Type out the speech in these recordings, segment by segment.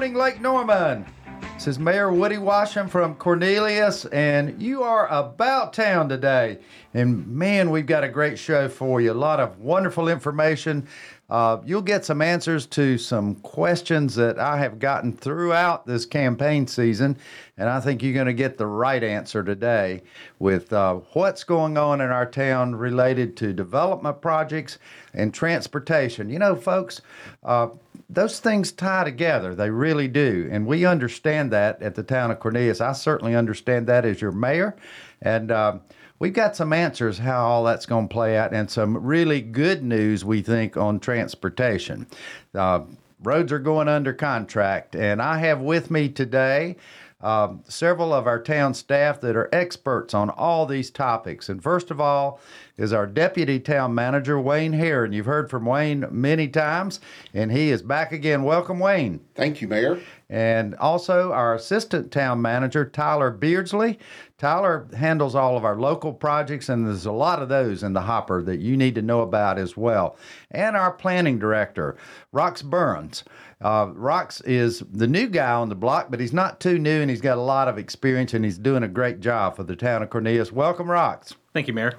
morning, Lake Norman. This is Mayor Woody Washam from Cornelius, and you are about town today. And man, we've got a great show for you. A lot of wonderful information. Uh, you'll get some answers to some questions that I have gotten throughout this campaign season, and I think you're going to get the right answer today with uh, what's going on in our town related to development projects and transportation. You know, folks, uh, those things tie together. They really do. And we understand that at the town of Cornelius. I certainly understand that as your mayor. And uh, we've got some answers how all that's going to play out and some really good news, we think, on transportation. Uh, roads are going under contract. And I have with me today uh, several of our town staff that are experts on all these topics. And first of all is our deputy town manager, Wayne Herron. And You've heard from Wayne many times, and he is back again. Welcome, Wayne. Thank you, Mayor. And also our assistant town manager, Tyler Beardsley. Tyler handles all of our local projects, and there's a lot of those in the hopper that you need to know about as well. And our planning director, Rox Burhans. Uh, Rox is the new guy on the block, but he's not too new, and he's got a lot of experience, and he's doing a great job for the town of Cornelius. Welcome, Rox. Thank you, Mayor.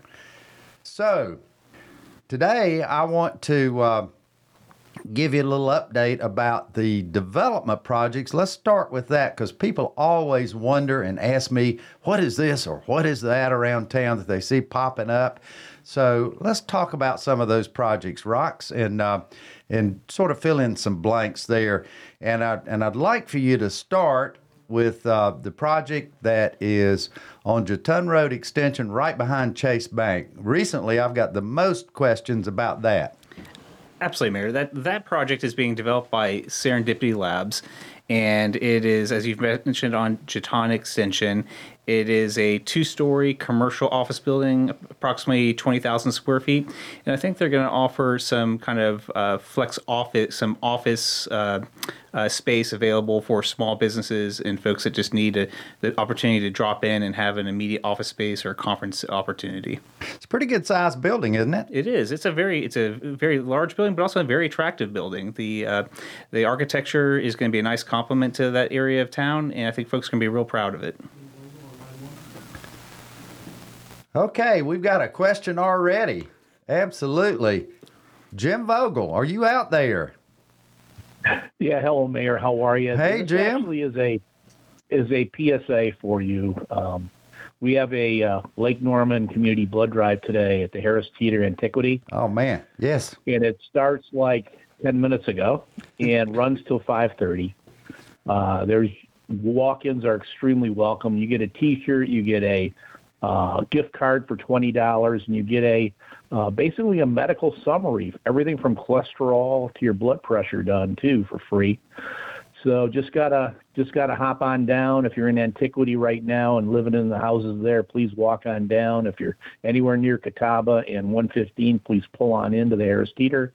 So, today I want to uh, give you a little update about the development projects. Let's start with that because people always wonder and ask me, what is this or what is that around town that they see popping up? So, let's talk about some of those projects, Rox, and uh, and sort of fill in some blanks there. And I and I'd like for you to start with uh, the project that is on Jetton Road Extension right behind Chase Bank. Recently, I've got the most questions about that. Absolutely, Mayor. That that project is being developed by Serendipity Labs, and it is, as you've mentioned, on Jetton Extension. It is a two-story commercial office building, approximately twenty thousand square feet, and I think they're going to offer some kind of uh, flex office, some office uh, uh, space available for small businesses and folks that just need a, the opportunity to drop in and have an immediate office space or conference opportunity. It's a pretty good sized building, isn't it? It is. It's a very it's a very large building, but also a very attractive building. The uh, the architecture is going to be a nice complement to that area of town, and I think folks can be real proud of it. Okay, we've got a question already. Absolutely. Jim Vogel, are you out there? Yeah, hello, Mayor. How are you? Hey, this Jim. Actually, is a is a PSA for you. Um, we have a uh, Lake Norman Community Blood Drive today at the Harris Teeter Antiquity, Oh, man. Yes. and it starts like ten minutes ago and runs till five thirty. Uh, there's walk-ins are extremely welcome. You get a T-shirt, you get a uh, gift card for twenty dollars, and you get a uh, basically a medical summary, everything from cholesterol to your blood pressure done too for free. So just gotta just gotta hop on down. If you're in Antiquity right now and living in the houses there, please walk on down. If you're anywhere near Catawba and 115, please pull on into the Harris Teeter.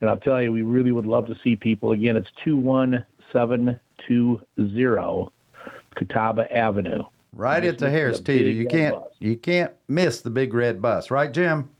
And I'll tell you, we really would love to see people. Again, it's 21720 Catawba Avenue. Right at the Harris Teeter. You can't bus. you can't miss the big red bus, right, Jim?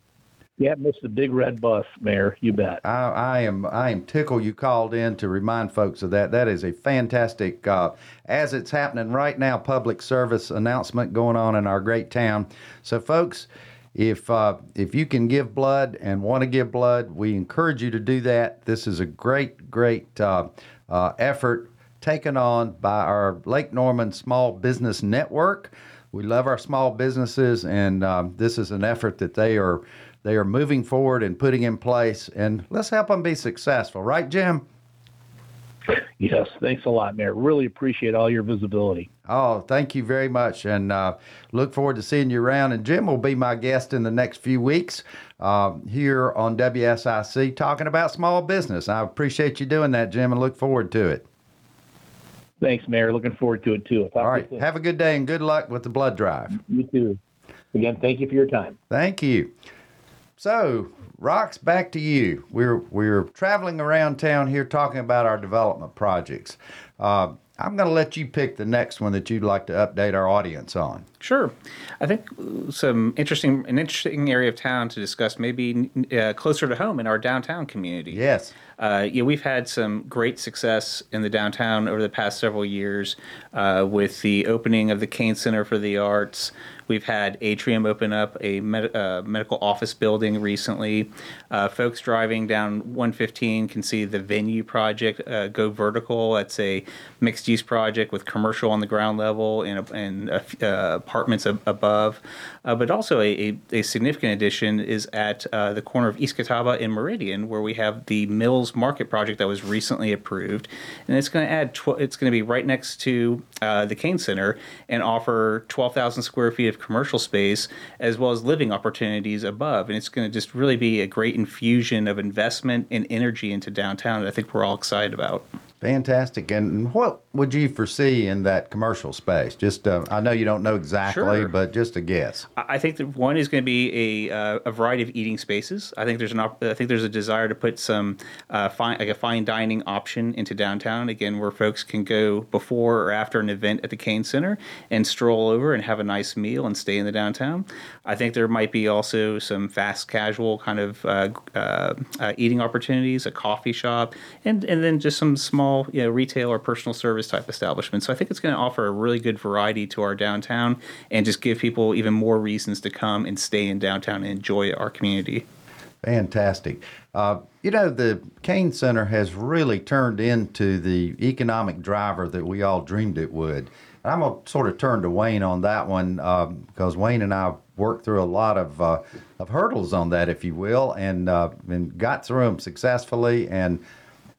Yeah, miss the big red bus, Mayor. You bet. I, I am I am tickled you called in to remind folks of that. That is a fantastic, uh, as it's happening right now, public service announcement going on in our great town. So, folks, if uh, if you can give blood and want to give blood, we encourage you to do that. This is a great, great uh, uh, effort taken on by our Lake Norman Small Business Network. We love our small businesses, and um, this is an effort that they are they are moving forward and putting in place. And let's help them be successful, right, Jim? Yes, thanks a lot, Mayor. Really appreciate all your visibility. Oh, thank you very much, and uh, look forward to seeing you around. And Jim will be my guest in the next few weeks uh, here on WSIC, talking about small business. I appreciate you doing that, Jim, and look forward to it. Thanks, Mayor. Looking forward to it too. Talk All to you right, soon. have a good day and good luck with the blood drive. You too. Again, thank you for your time. Thank you. So, Rox, back to you. We're we're traveling around town here talking about our development projects. Uh, I'm going to let you pick the next one that you'd like to update our audience on. Sure. I think some interesting, an interesting area of town to discuss, maybe uh, closer to home in our downtown community. Yes. Uh, yeah, we've had some great success in the downtown over the past several years uh, with the opening of the Cain Center for the Arts. We've had Atrium open up a med- uh, medical office building recently. Uh, folks driving down 115 can see the venue project uh, go vertical. That's a mixed use project with commercial on the ground level and, and uh, apartments ab- above. Uh, but also, a, a, a, significant addition is at uh, the corner of East Catawba and Meridian, where we have the Mills Market project that was recently approved. And it's going to add, tw- it's going to be right next to the Cain Center and offer 12,000 square feet of commercial space as well as living opportunities above. And it's going to just really be a great infusion of investment and energy into downtown that I think we're all excited about. Fantastic. And what would you foresee in that commercial space? Just, uh, I know you don't know exactly, sure. but just a guess. I think that one is going to be a, uh, a variety of eating spaces. I think there's an op- I think there's a desire to put some uh, fine like a fine dining option into downtown again, where folks can go before or after an event at the Cain Center and stroll over and have a nice meal and stay in the downtown. I think there might be also some fast casual kind of uh, uh, uh, eating opportunities, a coffee shop, and and then just some small small you know, retail or personal service type establishment. So I think it's going to offer a really good variety to our downtown and just give people even more reasons to come and stay in downtown and enjoy our community. Fantastic. Uh, you know, the Cain Center has really turned into the economic driver that we all dreamed it would. I'm going to sort of turn to Wayne on that one because Wayne and I worked through a lot of, uh, of hurdles on that, if you will, and, uh, and got through them successfully. And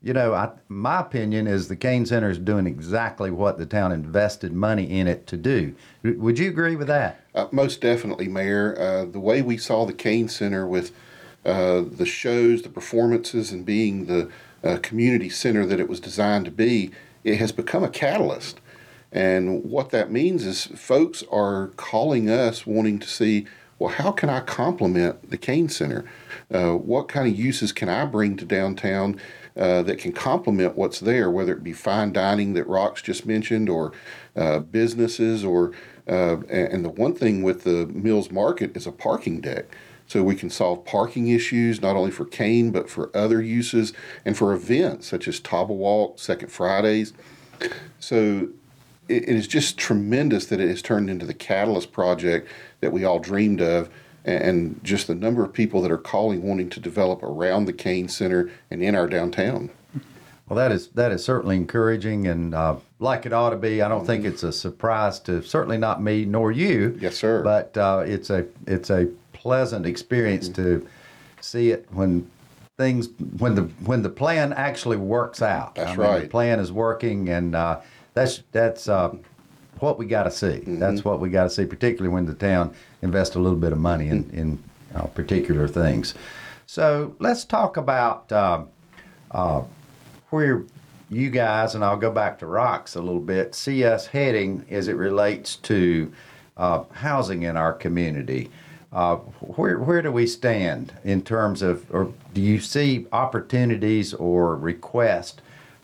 you know, I, my opinion is the Cain Center is doing exactly what the town invested money in it to do. Would you agree with that? Uh, most definitely, Mayor. Uh, the way we saw the Cain Center with uh, the shows, the performances, and being the uh, community center that it was designed to be, it has become a catalyst. And what that means is folks are calling us wanting to see, well, how can I complement the Cain Center? Uh, what kind of uses can I bring to downtown uh, that can complement what's there, whether it be fine dining that Rox just mentioned, or uh, businesses, or uh, and the one thing with the Mills Market is a parking deck. So we can solve parking issues not only for Cain but for other uses and for events such as Tawba Walk, Second Fridays. So it is just tremendous that it has turned into the catalyst project that we all dreamed of and just the number of people that are calling wanting to develop around the Cain Center and in our downtown. Well, that is that is certainly encouraging, and uh, like it ought to be. I don't think it's a surprise to certainly not me nor you. Yes, sir. But uh, it's a it's a pleasant experience mm-hmm. to see it when things when the when the plan actually works out. That's I mean, right. The plan is working, and uh, that's that's uh, what we got to see. Mm-hmm. That's what we got to see, particularly when the town invests a little bit of money in, in uh, particular things. So let's talk about uh, uh, where you guys, and I'll go back to Rox a little bit, see us heading as it relates to uh, housing in our community. Uh, where where do we stand in terms of, or do you see opportunities or requests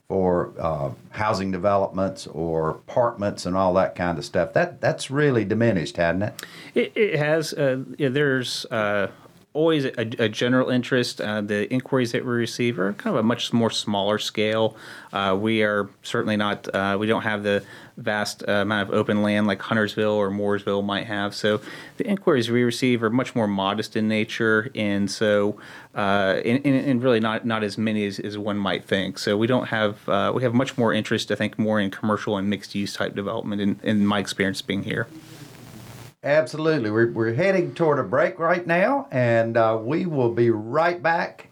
for uh, housing developments or apartments and all that kind of stuff. That that's really diminished, hasn't it? It, it has. Uh, there's uh, always a, a, general interest. Uh, the inquiries that we receive are kind of a much more smaller scale. Uh, we are certainly not. Uh, we don't have the vast uh, amount of open land like Huntersville or Mooresville might have. So the inquiries we receive are much more modest in nature, and so uh, and, and, really not not as many as, as one might think. So we don't have uh, we have much more interest, I think, more in commercial and mixed use type development. In, in my experience being here. Absolutely. We're, we're heading toward a break right now, and uh, we will be right back.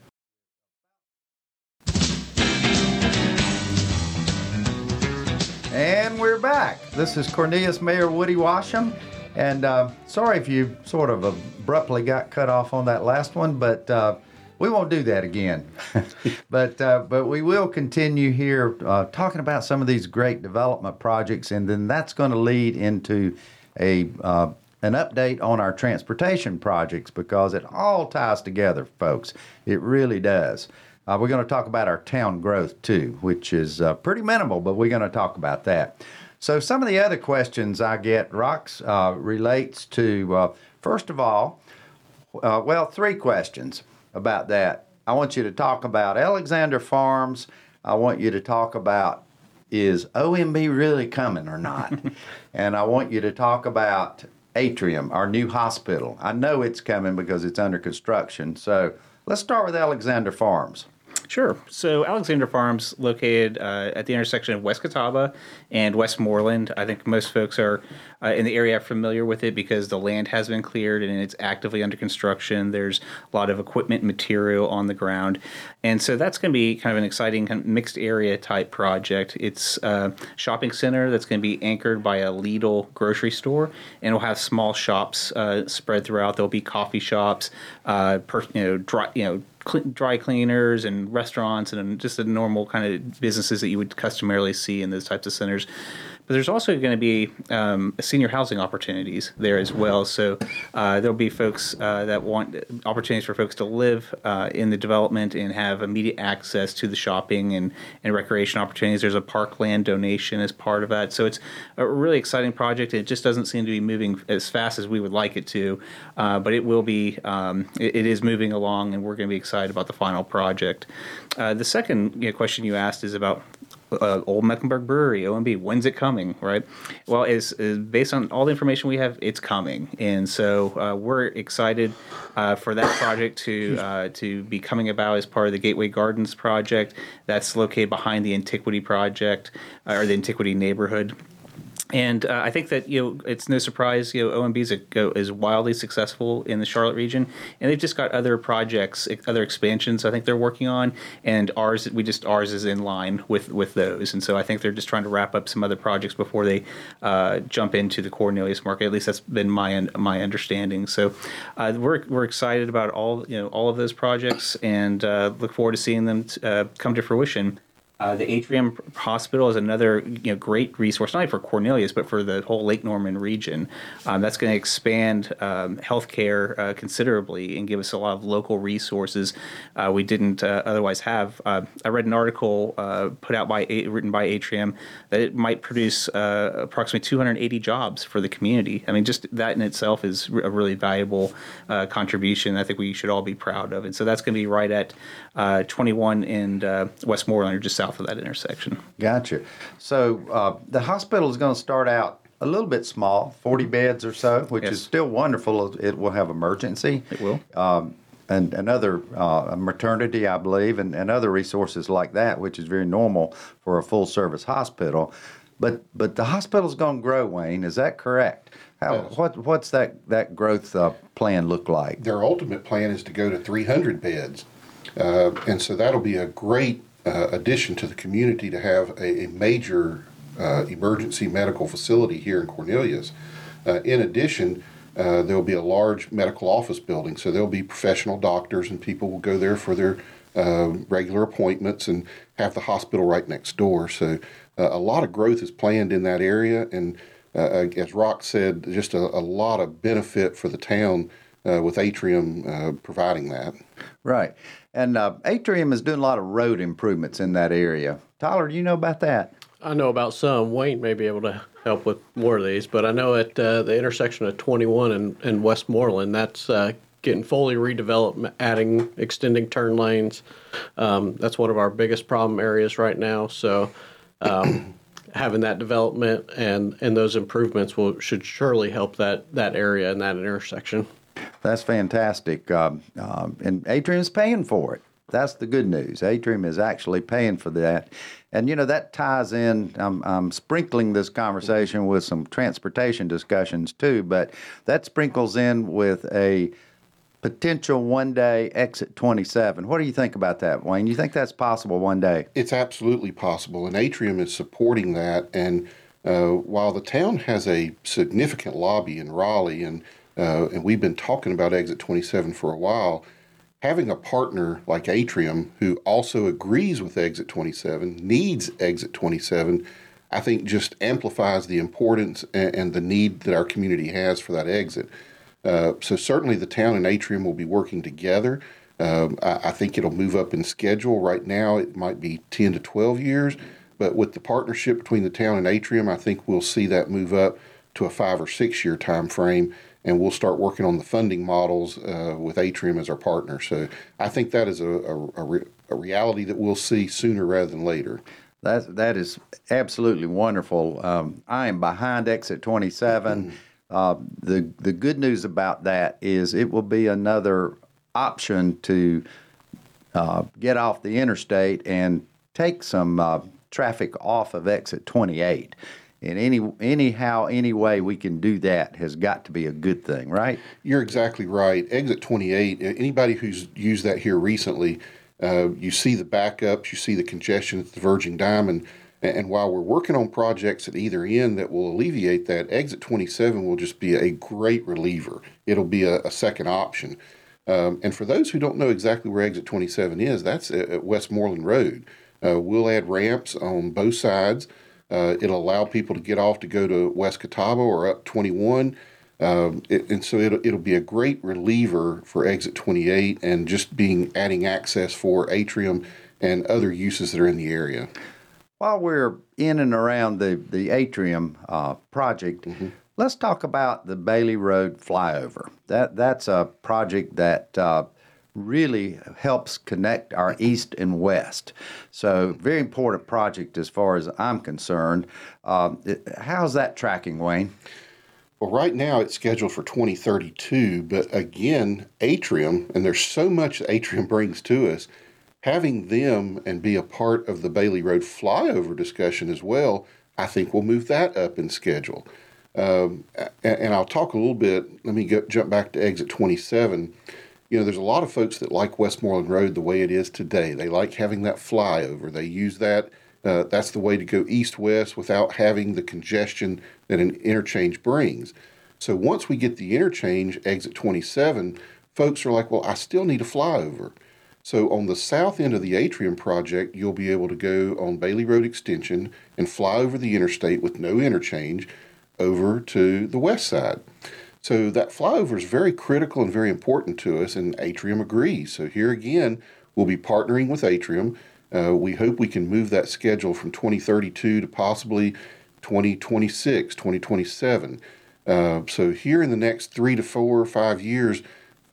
And we're back. This is Cornelius Mayor Woody Washam. And uh, sorry if you sort of abruptly got cut off on that last one, but uh, we won't do that again. but uh, but we will continue here uh, talking about some of these great development projects, and then that's going to lead into a uh, an update on our transportation projects because it all ties together, folks. It really does. Uh, we're going to talk about our town growth too, which is uh, pretty minimal, but we're going to talk about that. So, some of the other questions I get, Rox, uh, relates to uh, first of all, uh, well, three questions about that. I want you to talk about Alexander Farms. I want you to talk about is OMB really coming or not? and I want you to talk about Atrium, our new hospital. I know it's coming because it's under construction. So let's start with Alexander Farms. Sure. So Alexander Farms, located uh, at the intersection of West Catawba and Westmoreland. I think most folks are uh, in the area familiar with it because the land has been cleared and it's actively under construction. There's a lot of equipment material on the ground, and so that's going to be kind of an exciting kind of mixed area type project. It's a shopping center that's going to be anchored by a Lidl grocery store, and it'll have small shops uh, spread throughout. There'll be coffee shops, uh, per, you know, dry, you know cl- dry cleaners and restaurants and just the normal kind of businesses that you would customarily see in those types of centers. There's also going to be um, senior housing opportunities there as well. So uh, there'll be folks uh, that want opportunities for folks to live uh, in the development and have immediate access to the shopping and, and recreation opportunities. There's a parkland donation as part of that. So it's a really exciting project. It just doesn't seem to be moving as fast as we would like it to, uh, but it will be. Um, it, it is moving along, and we're going to be excited about the final project. Uh, the second you know, question you asked is about uh, Old Mecklenburg Brewery, OMB. When's it coming? Right. Well, is based on all the information we have, it's coming, and so uh, we're excited uh, for that project to uh, to be coming about as part of the Gateway Gardens project. That's located behind the Antiquity project uh, or the Antiquity neighborhood and uh, I think that you know it's no surprise you know OMB is, a, is wildly successful in the Charlotte region, and they've just got other projects, other expansions. I think they're working on, and ours we just ours is in line with with those, and so I think they're just trying to wrap up some other projects before they uh, jump into the Cornelius market. At least that's been my my understanding. So uh, we're we're excited about all you know all of those projects, and uh, look forward to seeing them t- uh, come to fruition. Uh, the Atrium Hospital is another you know great resource, not only for Cornelius but for the whole Lake Norman region. Um, that's going to expand um, healthcare uh, considerably and give us a lot of local resources uh, we didn't uh, otherwise have. Uh, I read an article uh, put out by written by Atrium that it might produce approximately 280 jobs for the community. I mean, just that in itself is a really valuable contribution. I think we should all be proud of, and so that's going to be right at 21 in Westmoreland, or just south south of that intersection. Gotcha. So uh, the hospital is going to start out a little bit small, 40 beds or so, which yes. is still wonderful. It will have emergency. It will. Um, and another uh, maternity, I believe, and, and other resources like that, which is very normal for a full service hospital. But but the hospital's going to grow, Wayne. Is that correct? How, yes. what what's that that growth uh, plan look like? Their ultimate plan is to go to 300 beds, uh, and so that'll be a great uh, addition to the community to have a, a major uh, emergency medical facility here in Cornelius. Uh, in addition, uh, there will be a large medical office building, so there'll be professional doctors and people will go there for their uh, regular appointments and have the hospital right next door. So uh, a lot of growth is planned in that area, and as Rock said, just a, a, lot of benefit for the town with Atrium providing that. Right. And uh, Atrium is doing a lot of road improvements in that area. Tyler, do you know about that? I know about some. Wayne may be able to help with more of these, but I know at uh, the intersection of 21 and, and Westmoreland, that's uh, getting fully redeveloped, adding, extending turn lanes. Um, that's one of our biggest problem areas right now. So, um, having that development and, and those improvements will should surely help that, that area and that intersection. That's fantastic. Um, um, and Atrium's paying for it. That's the good news. Atrium is actually paying for that. And, you know, that ties in. I'm, I'm sprinkling this conversation with some transportation discussions too, but that sprinkles in with a potential one day exit 27. What do you think about that, Wayne? You think that's possible one day? It's absolutely possible. And Atrium is supporting that. And uh, while the town has a significant lobby in Raleigh and uh, and we've been talking about Exit 27 for a while. Having a partner like Atrium who also agrees with Exit 27, needs Exit 27, I think just amplifies the importance and, and the need that our community has for that exit. Uh, so certainly the town and Atrium will be working together. Um, I, I, think it'll move up in schedule. Right now, it might be 10 to 12 years, but with the partnership between the town and Atrium, I think we'll see that move up to a five or six year time frame and we'll start working on the funding models uh, with Atrium as our partner. So I think that is a, a, a, re- a reality that we'll see sooner rather than later. That that is absolutely wonderful. Um, I am behind exit 27. Mm-hmm. Uh, the the good news about that is it will be another option to uh, get off the interstate and take some uh, traffic off of exit 28. And any anyhow, any way we can do that has got to be a good thing, right? You're exactly right. Exit 28. Anybody who's used that here recently, uh, you see the backups, you see the congestion at the diverging diamond. And while we're working on projects at either end that will alleviate that, exit 27 will just be a great reliever. It'll be a, a second option. Um, and for those who don't know exactly where exit 27 is, that's at Westmoreland Road. Uh, we'll add ramps on both sides. Uh, it'll allow people to get off to go to West Catawba or up 21. Um, it, and so it'll, it'll be a great reliever for exit 28 and just being adding access for atrium and other uses that are in the area. While we're in and around the, the atrium uh, project, mm-hmm. let's talk about the Bailey Road flyover. That That's a project that uh, really helps connect our east and west. So, very important project as far as I'm concerned. Uh, how's that tracking, Wayne? Well, right now it's scheduled for 2032, but again, Atrium, and there's so much Atrium brings to us, having them and be a part of the Bailey Road flyover discussion as well, I think we'll move that up in schedule. Um, and, and, I'll talk a little bit. Let me go, jump back to exit 27 you know, there's a lot of folks that like Westmoreland Road the way it is today. They like having that flyover. They use that. Uh, that's the way to go east west without having the congestion that an interchange brings. So once we get the interchange, exit 27, folks are like, well, I still need a flyover. So on the south end of the Atrium project, you'll be able to go on Bailey Road Extension and fly over the interstate with no interchange over to the west side. So that flyover is very critical and very important to us, and Atrium agrees. So here again, we'll be partnering with Atrium. Uh, we hope we can move that schedule from 2032 to possibly 2026, 2027. Uh, so here in the next three to four or five years,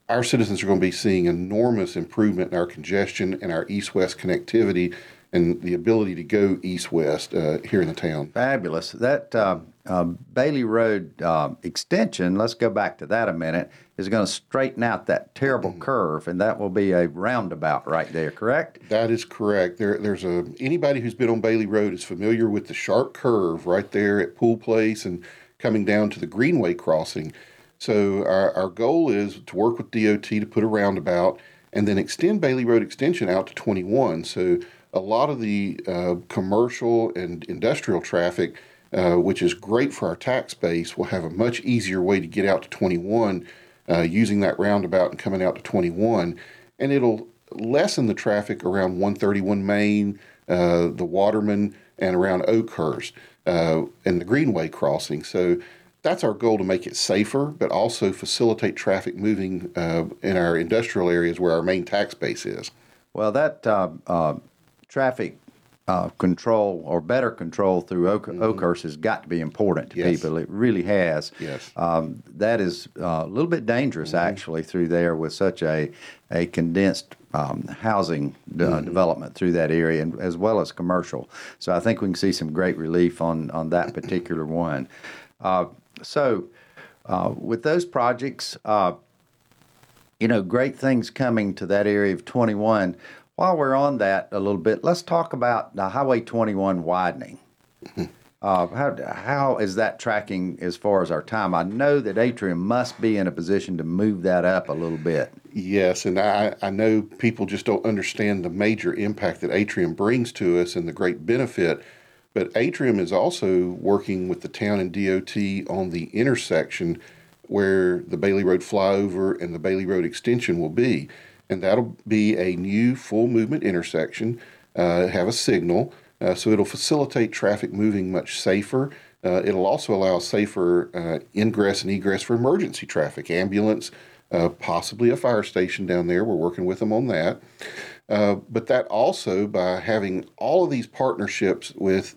our citizens are going to be seeing enormous improvement in our congestion and our east-west connectivity and the ability to go east-west uh, here in the town. Fabulous. That uh, uh, Bailey Road uh, extension, let's go back to that a minute, is going to straighten out that terrible mm-hmm. curve, and that will be a roundabout right there, correct? That is correct. There, there's a anybody who's been on Bailey Road is familiar with the sharp curve right there at Pool Place and coming down to the Greenway crossing. So our, our goal is to work with DOT to put a roundabout and then extend Bailey Road extension out to 21. So a lot of the uh, commercial and industrial traffic uh, which is great for our tax base. We'll have a much easier way to get out to 21 uh, using that roundabout and coming out to 21. And it'll lessen the traffic around 131 Main, uh, the Waterman, and around Oakhurst uh, and the Greenway crossing. So that's our goal to make it safer, but also facilitate traffic moving uh, in our industrial areas where our main tax base is. Well, that traffic uh, control or better control through Oak, mm-hmm. Oakhurst has got to be important to yes. people. It really has. Yes. Um, that is uh, a little bit dangerous mm-hmm. actually through there with such a a condensed um, housing mm-hmm. development through that area, and, as well as commercial. So I think we can see some great relief on on that particular one. Uh, so uh, with those projects. Uh, you know, great things coming to that area of 21. While we're on that a little bit, let's talk about the Highway 21 widening. Uh, how, how is that tracking as far as our time? I know that Atrium must be in a position to move that up a little bit. Yes, and I, I know people just don't understand the major impact that Atrium brings to us and the great benefit. But Atrium is also working with the town and DOT on the intersection where the Bailey Road flyover and the Bailey Road extension will be and that'll be a new full movement intersection, uh, have a signal, uh, so it'll facilitate traffic moving much safer. Uh, it'll also allow safer uh, ingress and egress for emergency traffic, ambulance, uh, possibly a fire station down there. We're working with them on that. Uh, but that also, by having all of these partnerships with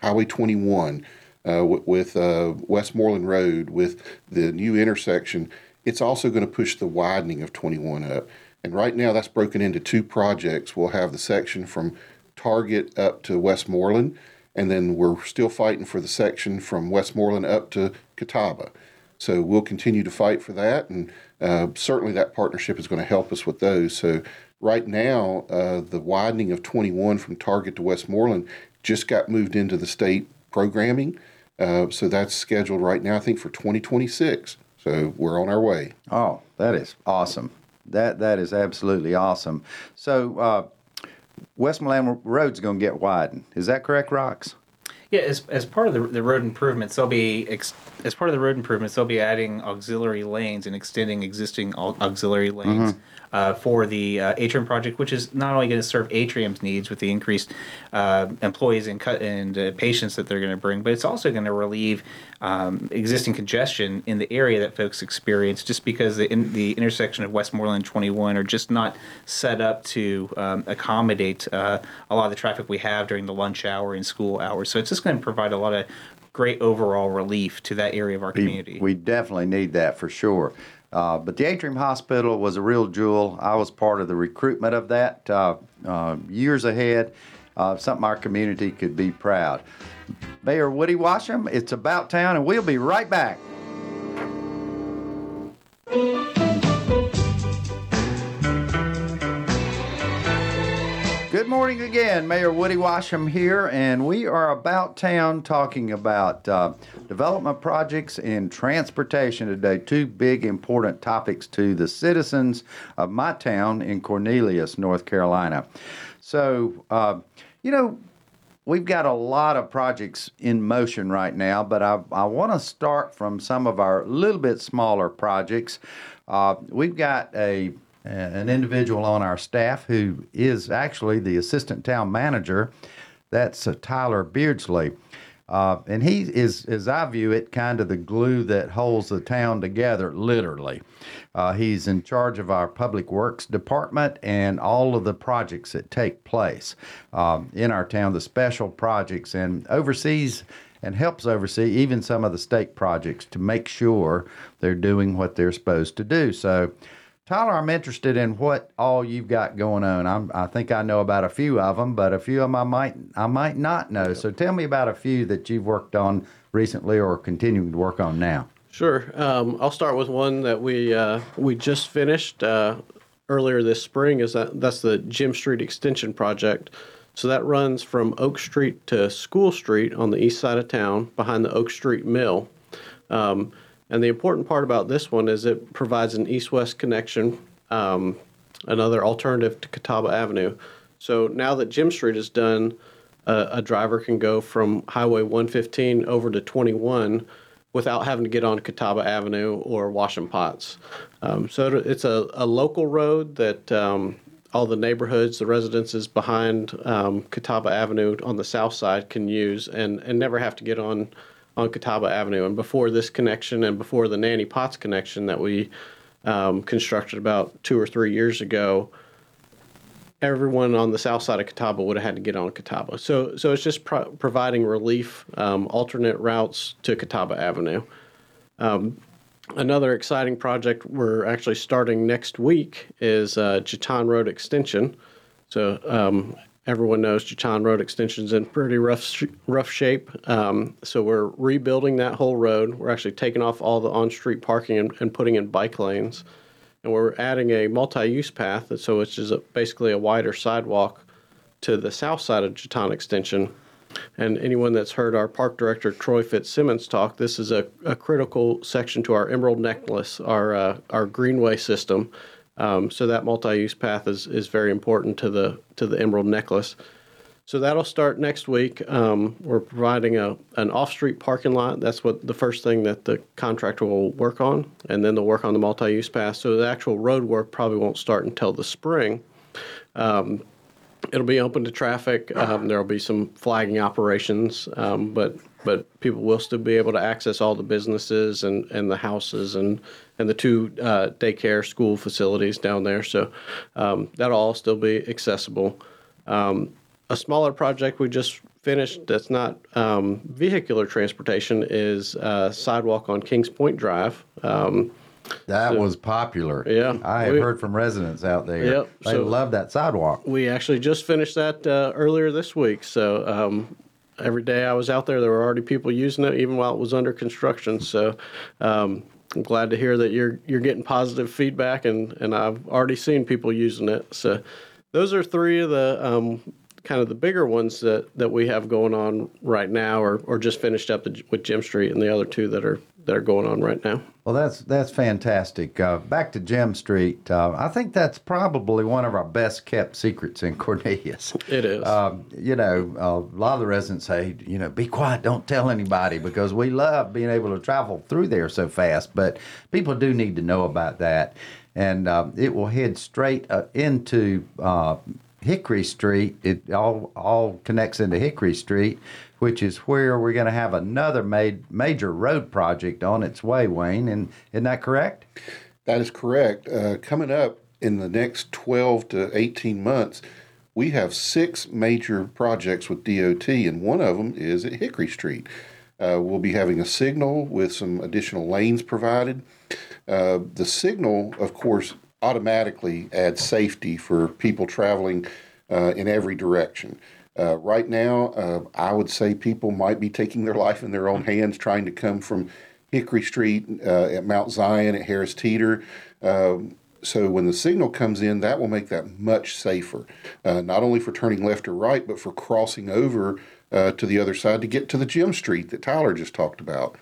Highway 21, uh, w- with Westmoreland Road, with the new intersection, it's also going to push the widening of 21 up. And right now, that's broken into two projects. We'll have the section from Target up to Westmoreland, and then we're still fighting for the section from Westmoreland up to Catawba. So we'll continue to fight for that, and uh, certainly that partnership is going to help us with those. So right now, uh, the widening of 21 from Target to Westmoreland just got moved into the state programming. Uh, so that's scheduled right now, I think, for 2026. So we're on our way. Oh, that is awesome. That that is absolutely awesome. So uh, Westmoreland Road's going to get widened. Is that correct, Rox? Yeah, as, as part of the, the road improvements, they'll be ex, as part of the road improvements, they'll be adding auxiliary lanes and extending existing au- auxiliary lanes uh, for the uh, atrium project, which is not only going to serve atrium's needs with the increased uh, employees and cut and uh, patients that they're going to bring, but it's also going to relieve um, existing congestion in the area that folks experience, just because the in, the intersection of Westmoreland 21 are just not set up to um, accommodate uh, a lot of the traffic we have during the lunch hour and school hours. So it's just going to provide a lot of great overall relief to that area of our community. We definitely need that for sure. Uh, but the Atrium Hospital was a real jewel. I was part of the recruitment of that uh, uh, years ahead. Uh, something our community could be proud. Mayor Woody Washam, it's about town, and we'll be right back. Good morning again. Mayor Woody Washam here, and we are about town talking about uh, development projects and transportation today. Two big important topics to the citizens of my town in Cornelius, North Carolina. So, uh, you know, we've got a lot of projects in motion right now, but I, I want to start from some of our little bit smaller projects. Uh, we've got a an individual on our staff who is actually the assistant town manager. That's uh, Tyler Beardsley. Uh, and he is, as I view it, kind of the glue that holds the town together, literally. Uh, he's in charge of our public works department and all of the projects that take place um, in our town, the special projects, and oversees and helps oversee even some of the state projects to make sure they're doing what they're supposed to do. So, Tyler, I'm interested in what all you've got going on. I'm, I think I know about a few of them, but a few of them I might I might not know. So tell me about a few that you've worked on recently or continuing to work on now. Sure. Um, I'll start with one that we uh, we just finished uh, earlier this spring. Is that that's the Jim Street Extension project. So that runs from Oak Street to School Street on the east side of town, behind the Oak Street Mill. Um, and the important part about this one is it provides an east-west connection, um, another alternative to Catawba Avenue. So now that Jim Street is done, uh, a driver can go from Highway 115 over to 21 without having to get on Catawba Avenue or Washam Potts. Um, so it's a, a local road that um, all the neighborhoods, the residences behind um, Catawba Avenue on the south side can use and, and never have to get on on Catawba Avenue. And before this connection and before the Nanny Potts connection that we um, constructed about two or three years ago, everyone on the south side of Catawba would have had to get on Catawba. So, so it's just pro- providing relief, um, alternate routes to Catawba Avenue. Um, another exciting project we're actually starting next week is uh, Jetton Road Extension. So um, everyone knows Jetton Road Extension's in pretty rough sh- rough shape. Um, so we're rebuilding that whole road. We're actually taking off all the on-street parking and, and putting in bike lanes, and we're adding a multi-use path. So it's just a, basically a wider sidewalk to the south side of Jetton Extension. And anyone that's heard our park director Troy Fitzsimmons talk, this is a, a critical section to our Emerald Necklace, our uh, our greenway system. Um, so that multi-use path is, is very important to the to the Emerald Necklace. So that'll start next week. Um, we're providing a an off-street parking lot. That's what the first thing that the contractor will work on, and then they'll work on the multi-use path. So the actual road work probably won't start until the spring. Um, it'll be open to traffic. Um, there'll be some flagging operations, um, but but people will still be able to access all the businesses and, and the houses and and the two uh, daycare school facilities down there. So um, that'll all still be accessible. Um, a smaller project we just finished that's not um, vehicular transportation is uh, sidewalk on Kings Point Drive. That was popular. Yeah, I have we- heard from residents out there. Yep, They so- love that sidewalk. we actually just finished that uh, earlier this week. So um, every day I was out there, there were already people using it, even while it was under construction. So um, I'm glad to hear that you're you're getting positive feedback, and and I've already seen people using it. So those are three of the um, kind of the bigger ones that, that we have going on right now, or, or just finished up with Jim Street, and the other two that are that are going on right now. Well, that's that's fantastic. Uh, back to Gem Street. Uh, I think that's probably one of our best kept secrets in Cornelius. It is. Um, you know, a lot of the residents say, you know, be quiet, don't tell anybody, because we love being able to travel through there so fast. But people do need to know about that, and uh, it will head straight uh, into uh, Hickory Street. It all all connects into Hickory Street, which is where we're going to have another made, major road project on its way. Wayne, and isn't that correct? That is correct. Uh, coming up in the next 12 to 18 months, we have six major projects with DOT, and one of them is at Hickory Street. Uh, we'll be having a signal with some additional lanes provided. Uh, the signal, of course, automatically add safety for people traveling uh, in every direction. Uh, right now, uh, I would say people might be taking their life in their own hands trying to come from Hickory Street uh, at Mount Zion at Harris Teeter. Um, so when the signal comes in, that will make that much safer, uh, not only for turning left or right, but for crossing over uh, to the other side to get to the Gym Street that Tyler just talked about.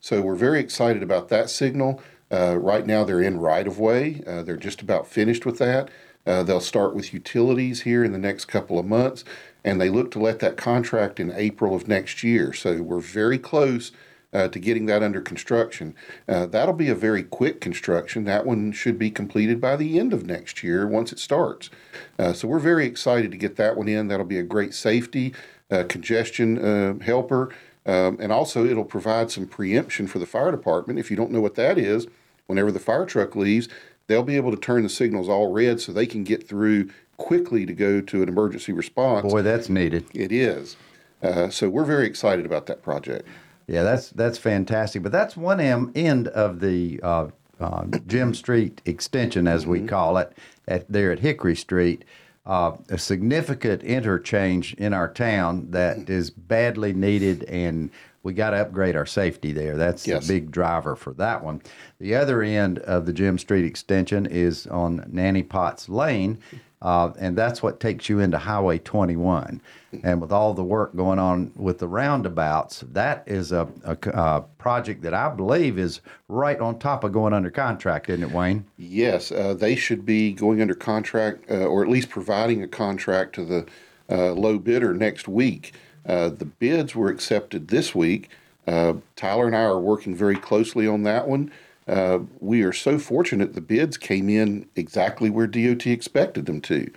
So we're very excited about that signal. Uh, right now, they're in right of way. Uh, they're just about finished with that. Uh, they'll start with utilities here in the next couple of months, and they look to let that contract in April of next year. So we're very close uh, to getting that under construction. Uh, that'll be a very quick construction. That one should be completed by the end of next year once it starts. Uh, so we're very excited to get that one in. That'll be a great safety, uh, congestion uh, helper. Um, and also, it'll provide some preemption for the fire department. If you don't know what that is, whenever the fire truck leaves, they'll be able to turn the signals all red so they can get through quickly to go to an emergency response. Boy, that's needed. It is. Uh, so we're very excited about that project. Yeah, that's that's fantastic. But that's one M end of the uh, uh, Jim Street extension, as we call it, at there at Hickory Street. Uh, a significant interchange in our town that is badly needed, and we got to upgrade our safety there. That's Yes. the big driver for that one. The other end of the Jim Street extension is on Nanny Potts Lane, uh, and that's what takes you into Highway 21. And with all the work going on with the roundabouts, that is a project that I believe is right on top of going under contract, isn't it, Wayne? Yes, uh, they should be going under contract, uh, or at least providing a contract to the uh, low bidder next week. Uh, the bids were accepted this week. Uh, Tyler and I are working very closely on that one. Uh, we are so fortunate the bids came in exactly where DOT expected them to.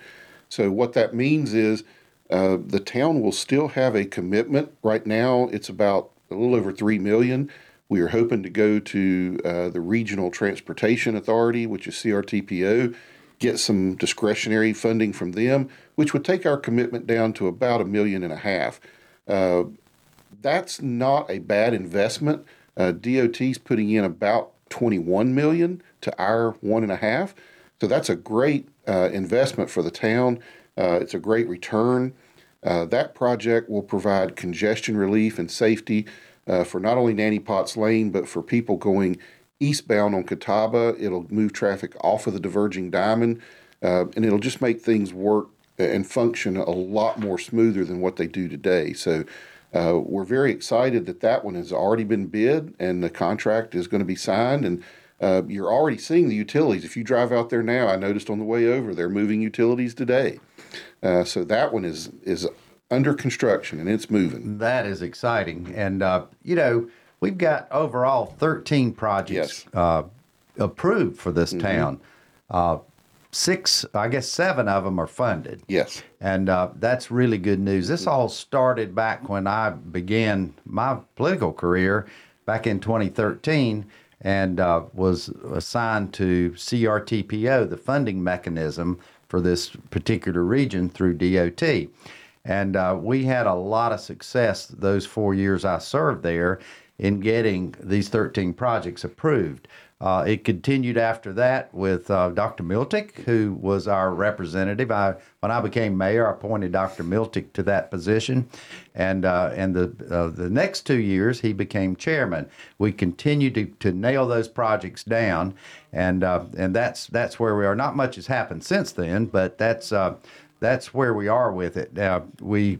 So what that means is uh, the town will still have a commitment. Right now, it's about a little over three million. We are hoping to go to uh, the Regional Transportation Authority, which is CRTPO, get some discretionary funding from them, which would take our commitment down to about a million and a half. Uh, that's not a bad investment. Uh, DOT's putting in about 21 million to our one and a half, so that's a great uh, investment for the town. Uh, it's a great return. Uh, that project will provide congestion relief and safety uh, for not only Nanny Potts Lane, but for people going eastbound on Catawba. It'll move traffic off of the diverging diamond, uh, and it'll just make things work and function a lot more smoother than what they do today. So uh, we're very excited that that one has already been bid and the contract is going to be signed. And uh, you're already seeing the utilities. If you drive out there now, I noticed on the way over, they're moving utilities today. Uh, so that one is is under construction and it's moving. That is exciting. And, uh, you know, we've got overall 13 projects Yes. uh, approved for this town. Six, I guess seven of them are funded. Yes. And uh, that's really good news. This all started back when I began my political career back in 2013 and uh, was assigned to CRTPO, the funding mechanism for this particular region through DOT. And uh, we had a lot of success those four years I served there in getting these 13 projects approved. Uh, it continued after that with uh, Dr. Miltich, who was our representative. I, when I became mayor, I appointed Dr. Miltich to that position, and uh, and the uh, the next two years he became chairman. We continued to, to nail those projects down, and uh, and that's that's where we are. Not much has happened since then, but that's uh, that's where we are with it. We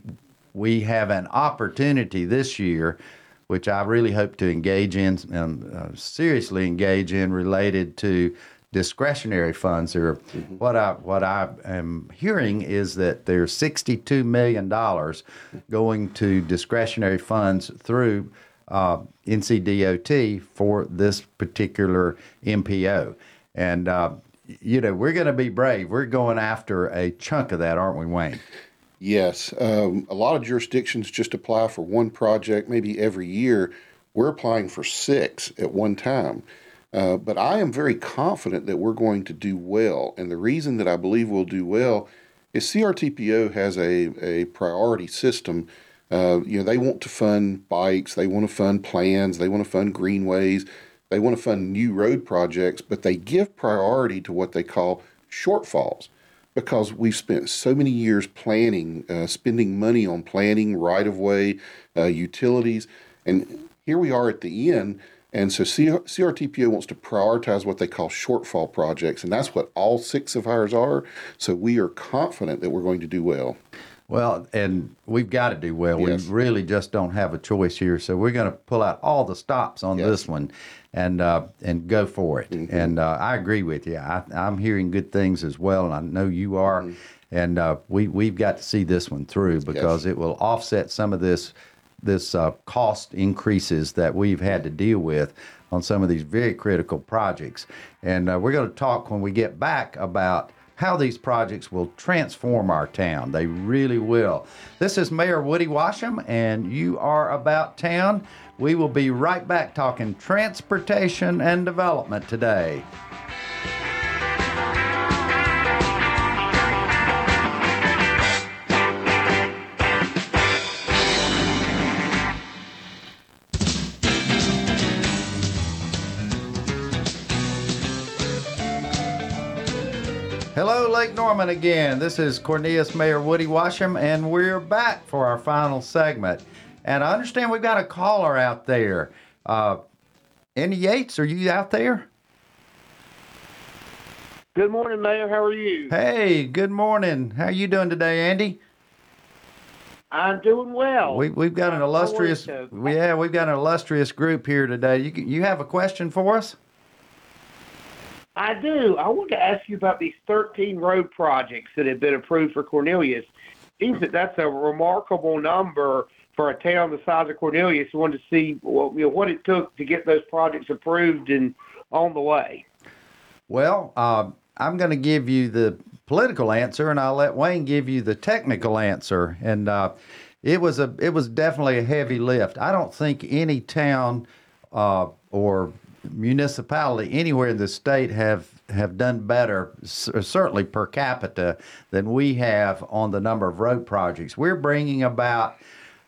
we have an opportunity this year which I really hope to engage in, um, uh, seriously engage in, related to discretionary funds. Or mm-hmm. what I what I am hearing is that there's 62 million dollars going to discretionary funds through uh, NCDOT for this particular MPO, and uh, you know we're going to be brave. We're going after a chunk of that, aren't we, Wayne? Yes. Um, a lot of jurisdictions just apply for one project maybe every year. We're applying for six at one time. Uh, but I am very confident that we're going to do well. And the reason that I believe we'll do well is CRTPO has a, a priority system. Uh, you know, they want to fund bikes, they want to fund plans, they want to fund greenways, they want to fund new road projects, but they give priority to what they call shortfalls because we've spent so many years planning, uh, spending money on planning, right of way, uh, utilities, and here we are at the end. And so CRTPO wants to prioritize what they call shortfall projects, and that's what all six of ours are. So we are confident that we're going to do well. Well, and we've got to do well. Yes. We really just don't have a choice here. So we're going to pull out all the stops on yes. this one and uh, and go for it. Mm-hmm. And uh, I agree with you. I, am hearing good things as well, and I know you are. Mm-hmm. And uh, we we've got to see this one through because yes. it will offset some of this this uh, cost increases that we've had to deal with on some of these very critical projects. And uh, we're going to talk when we get back about how these projects will transform our town. They really will. This is Mayor Woody Washam, and you are about town. We will be right back talking transportation and development today. Norman again. This is Cornelius Mayor Woody Washam, and we're back for our final segment. And I understand we've got a caller out there. Uh, Andy Yates, are you out there? Good morning, Mayor. How are you? Hey, good morning. How are you doing today, Andy? I'm doing well. We, we've got an illustrious, yeah, we've got an illustrious group here today. You you have a question for us? I do. I want to ask you about these 13 road projects that have been approved for Cornelius. That's a remarkable number for a town the size of Cornelius I wanted to see well, you know, what it took to get those projects approved and on the way. Well, uh, I'm going to give you the political answer, and I'll let Wayne give you the technical answer. And uh, it was a it was definitely a heavy lift. I don't think any town uh, or municipality anywhere in the state have have done better, certainly per capita, than we have on the number of road projects. We're bringing about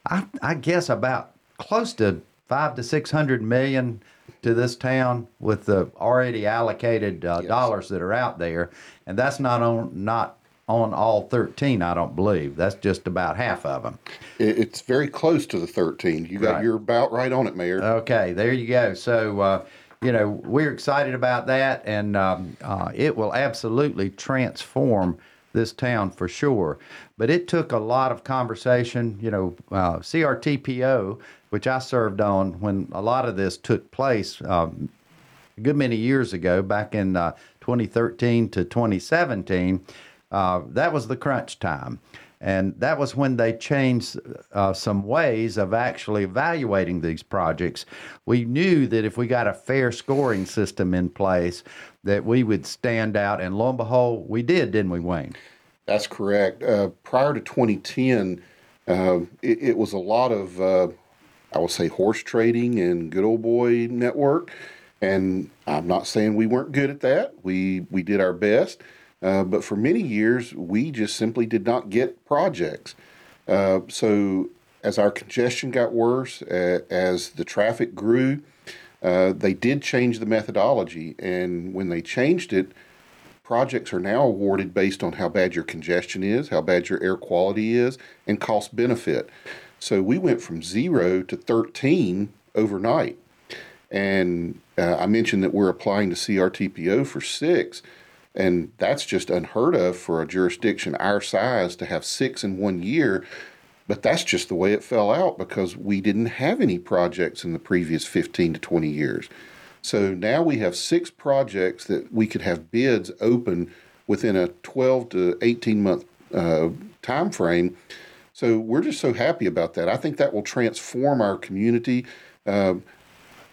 I, I guess about close to five to six hundred million to this town with the already allocated uh, yes. dollars that are out there, and that's not on not on all 13 i don't believe that's just about half of them it's very close to the 13 you got right. you're about right on it mayor okay there you go so uh, you know we're excited about that and um, uh, it will absolutely transform this town for sure. But it took a lot of conversation. You know, uh, CRTPO, which I served on when a lot of this took place um, a good many years ago, back in uh, 2013 to 2017, uh, that was the crunch time. And that was when they changed uh, some ways of actually evaluating these projects. We knew that if we got a fair scoring system in place, that we would stand out. And lo and behold, we did, didn't we, Wayne? That's correct. Uh, prior to 2010, uh, it, it, was a lot of, uh, I would say, horse trading and good old boy network. And I'm not saying we weren't good at that. We we did our best. Uh, but for many years, we just simply did not get projects. Uh, so as our congestion got worse, uh, as the traffic grew, uh, they did change the methodology. And when they changed it, projects are now awarded based on how bad your congestion is, how bad your air quality is, and cost benefit. So we went from zero to 13 overnight. And uh, I mentioned that we're applying to CRTPO for six, and that's just unheard of for a jurisdiction our size to have six in one year. But that's just the way it fell out because we didn't have any projects in the previous 15 to 20 years. So now we have six projects that we could have bids open within a 12 to 18 month uh, time frame. So we're just so happy about that. I think that will transform our community. Uh,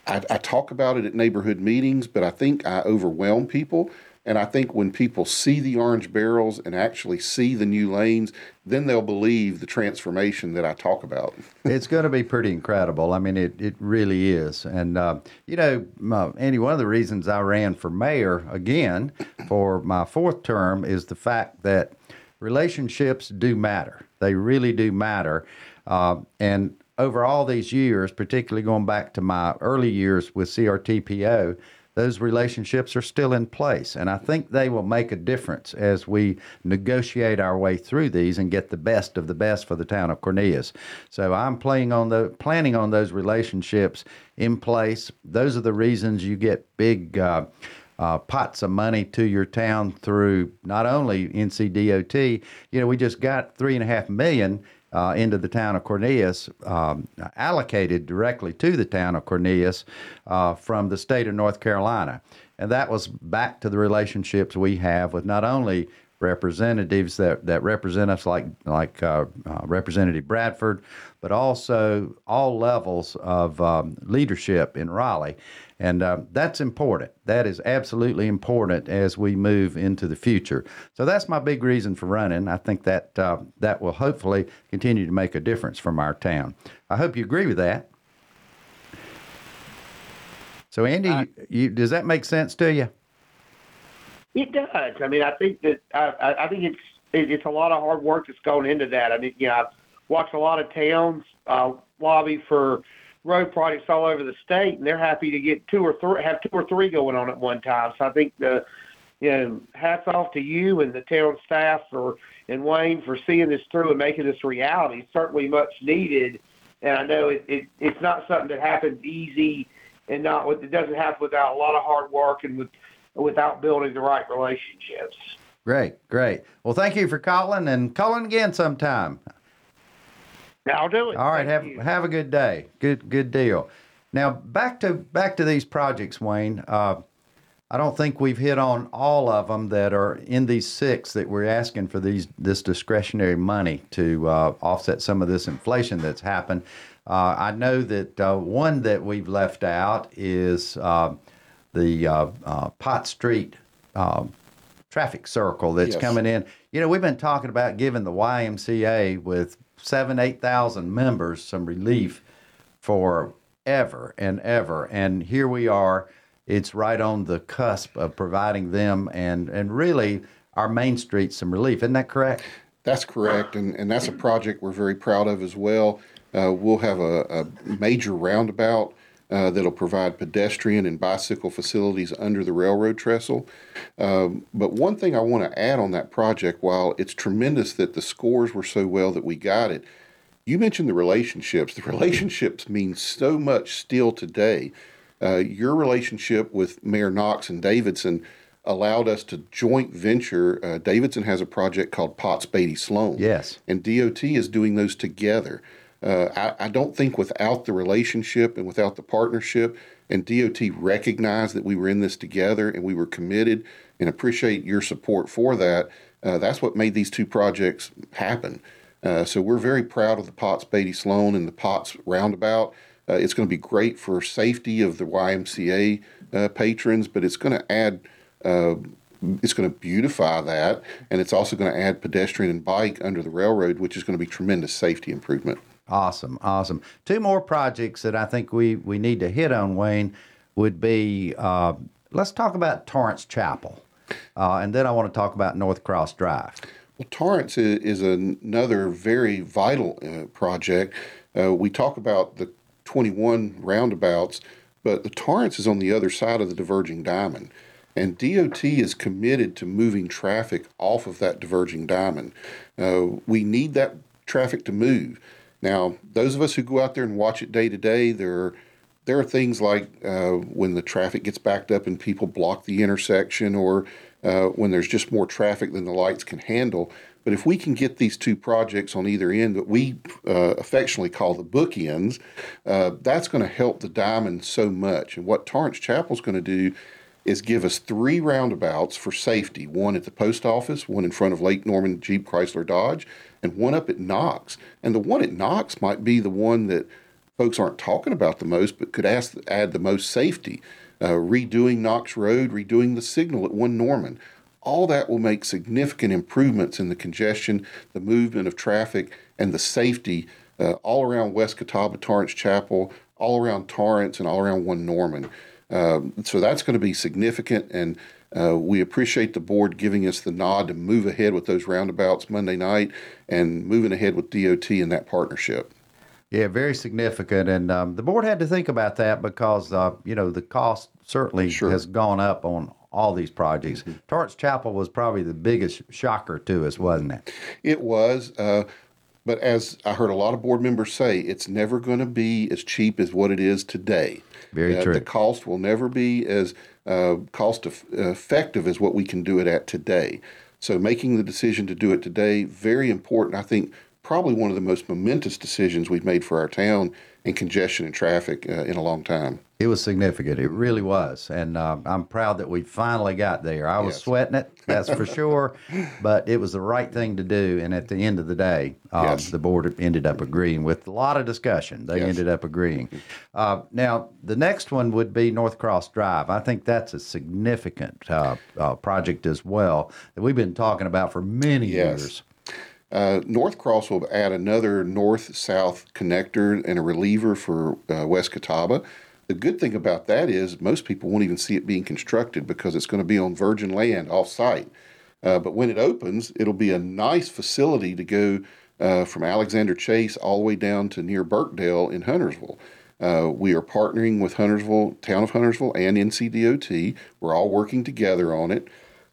I, I talk about it at neighborhood meetings, but I think I overwhelm people. And I think when people see the orange barrels and actually see the new lanes, then they'll believe the transformation that I talk about. it's going to be pretty incredible. I mean, it, it really is. And, uh, you know, uh, Andy, one of the reasons I ran for mayor again for my fourth term is the fact that relationships do matter. They really do matter. Uh, and over all these years, particularly going back to my early years with CRTPO, those relationships are still in place. And I think they will make a difference as we negotiate our way through these and get the best of the best for the town of Cornelius. So I'm playing on the planning on those relationships in place. Those are the reasons you get big uh, uh, pots of money to your town through not only NCDOT. You know, we just got three and a half million uh, into the town of Cornelius, um, allocated directly to the town of Cornelius uh, from the state of North Carolina. And that was back to the relationships we have with not only representatives that, that represent us, like like uh, uh Representative Bradford, but also all levels of um, leadership in Raleigh. And uh, that's important. That is absolutely important as we move into the future. So that's my big reason for running. I think that uh, that will hopefully continue to make a difference from our town. I hope you agree with that. So, Andy, uh, you, does that make sense to you? It does. I mean, I think that I, I think it's it's a lot of hard work that's going into that. I mean, you know, I've watched a lot of towns uh, lobby for road projects all over the state, and they're happy to get two or three, have two or three going on at one time. So I think the, you know, hats off to you and the town staff for and Wayne for seeing this through and making this reality. certainly much needed, and I know it, it it's not something that happens easy, and not with it doesn't happen without a lot of hard work and with without building the right relationships. Great, great. Well, thank you for calling and calling again sometime. I'll do it. All right, Thank have you. have a good day. Good good deal. Now back to back to these projects, Wayne. Uh, I don't think we've hit on all of them that are in these six that we're asking for these this discretionary money to uh, offset some of this inflation that's happened. Uh, I know that uh, one that we've left out is uh, the uh, Potts Street traffic circle that's yes. coming in. You know, we've been talking about giving the YMCA with seven, eight thousand members some relief for ever and ever. And here we are. It's right on the cusp of providing them and, and really our main street some relief. Isn't that correct? That's correct. And, and that's a project we're very proud of as well. Uh, we'll have a, a major roundabout uh, that'll provide pedestrian and bicycle facilities under the railroad trestle. Um, but one thing I want to add on that project, while it's tremendous that the scores were so well that we got it, you mentioned the relationships. The relationships mean so much still today. Uh, your relationship with Mayor Knox and Davidson allowed us to joint venture. Uh, Davidson has a project called Potts Beatty Sloan. Yes. And DOT is doing those together. Uh, I, I, don't think without the relationship and without the partnership, and DOT recognized that we were in this together and we were committed and appreciate your support for that. Uh, that's what made these two projects happen. Uh, so we're very proud of the Potts Beatty Sloan and the Potts Roundabout. Uh, it's going to be great for safety of the YMCA uh, patrons, but it's going to add uh, it's going to beautify that, and it's also going to add pedestrian and bike under the railroad, which is going to be tremendous safety improvement. Awesome, awesome. Two more projects that I think we, we need to hit on, Wayne, would be uh, let's talk about Torrence Chapel. Uh, and then I want to talk about North Cross Drive. Well, Torrence is another very vital uh, project. Uh, we talk about the 21 roundabouts, but the Torrence is on the other side of the diverging diamond. And DOT is committed to moving traffic off of that diverging diamond. Uh, we need that traffic to move. Now, those of us who go out there and watch it day to day, there are there are things like uh, when the traffic gets backed up and people block the intersection, or uh, when there's just more traffic than the lights can handle. But if we can get these two projects on either end that we uh, affectionately call the bookends, uh, that's going to help the diamond so much. And what Torrence Chapel is going to do is give us three roundabouts for safety one at the post office, one in front of Lake Norman Jeep Chrysler Dodge, and one up at Knox. And the one at Knox might be the one that folks aren't talking about the most, but could ask, add the most safety. Uh, redoing Knox Road, redoing the signal at 1 Norman. All that will make significant improvements in the congestion, the movement of traffic, and the safety uh, all around West Catawba, Torrence Chapel, all around Torrence, and all around 1 Norman. Um, so that's going to be significant, and uh, we appreciate the board giving us the nod to move ahead with those roundabouts Monday night and moving ahead with DOT in that partnership. Yeah, very significant, and um, the board had to think about that because uh, you know the cost certainly Sure. has gone up on all these projects. Torrence Chapel was probably the biggest shocker to us, wasn't it? It was, uh, but as I heard a lot of board members say, it's never going to be as cheap as what it is today. Very Uh, true. The cost will never be as uh, cost eff- effective as what we can do it at today. So making the decision to do it today very important. I think probably one of the most momentous decisions we've made for our town in congestion and traffic uh, in a long time. It was significant. It really was, and uh, I'm proud that we finally got there. I was Yes. sweating it, that's for sure, but it was the right thing to do. And at the end of the day, uh, Yes. the board ended up agreeing with a lot of discussion. They Yes. ended up agreeing. Uh, now, the next one would be North Cross Drive. I think that's a significant uh, uh, project as well that we've been talking about for many years. Uh, North Cross will add another north south connector and a reliever for uh, West Catawba. The good thing about that is most people won't even see it being constructed because it's going to be on virgin land off site. Uh, but when it opens, it'll be a nice facility to go uh, from Alexander Chase all the way down to near Birkdale in Huntersville. Uh, we are partnering with Huntersville, Town of Huntersville, and NCDOT. We're all working together on it.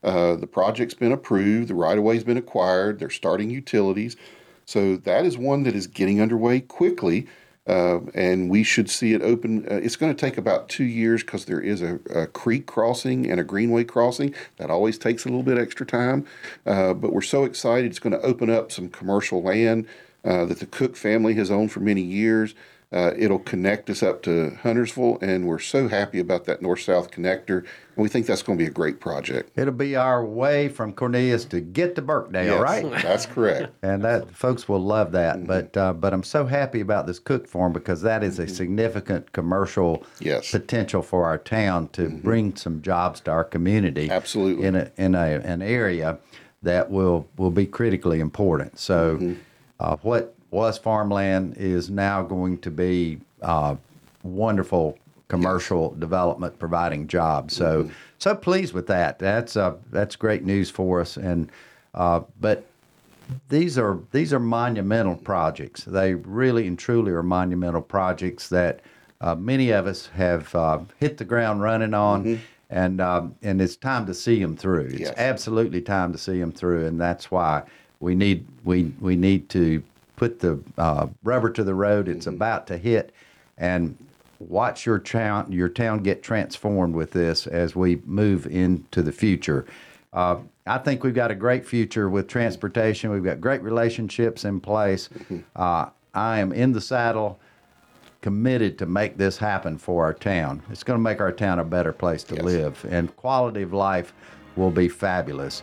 Uh, the project's been approved, the right of way's been acquired, they're starting utilities. So that is one that is getting underway quickly, uh, and we should see it open. Uh, it's going to take about two years because there is a, a creek crossing and a greenway crossing. That always takes a little bit extra time, uh, but we're so excited. It's going to open up some commercial land uh, that the Cook family has owned for many years. Uh, it'll connect us up to Huntersville, and we're so happy about that north south connector. And we think that's going to be a great project. It'll be our way from Cornelius to get to Birkdale, Yes, right? That's correct. and that folks will love that. Mm-hmm. But uh, but I'm so happy about this cook farm because that is a significant commercial Yes. potential for our town to bring some jobs to our community. Absolutely. in a in a an area that will will be critically important. So Mm-hmm. uh, what was farmland is now going to be uh, wonderful commercial development providing jobs. So Mm-hmm. so pleased with that. That's uh, that's great news for us. And uh, but these are these are monumental projects. They really and truly are monumental projects that uh, many of us have uh, hit the ground running on, and um, and it's time to see them through. It's Yes. absolutely time to see them through, and that's why we need we we need to put the uh, rubber to the road. It's about to hit, and watch your town your town get transformed with this as we move into the future. Uh, I think we've got a great future with transportation. We've got great relationships in place. Uh, I am in the saddle, committed to make this happen for our town. It's going to make our town a better place to Yes. live, and quality of life will be fabulous.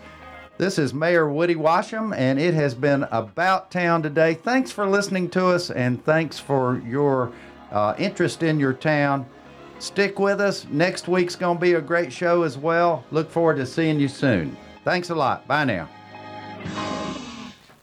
This is Mayor Woody Washam, and it has been About Town today. Thanks for listening to us, and thanks for your uh, interest in your town. Stick with us. Next week's going to be a great show as well. Look forward to seeing you soon. Thanks a lot. Bye now.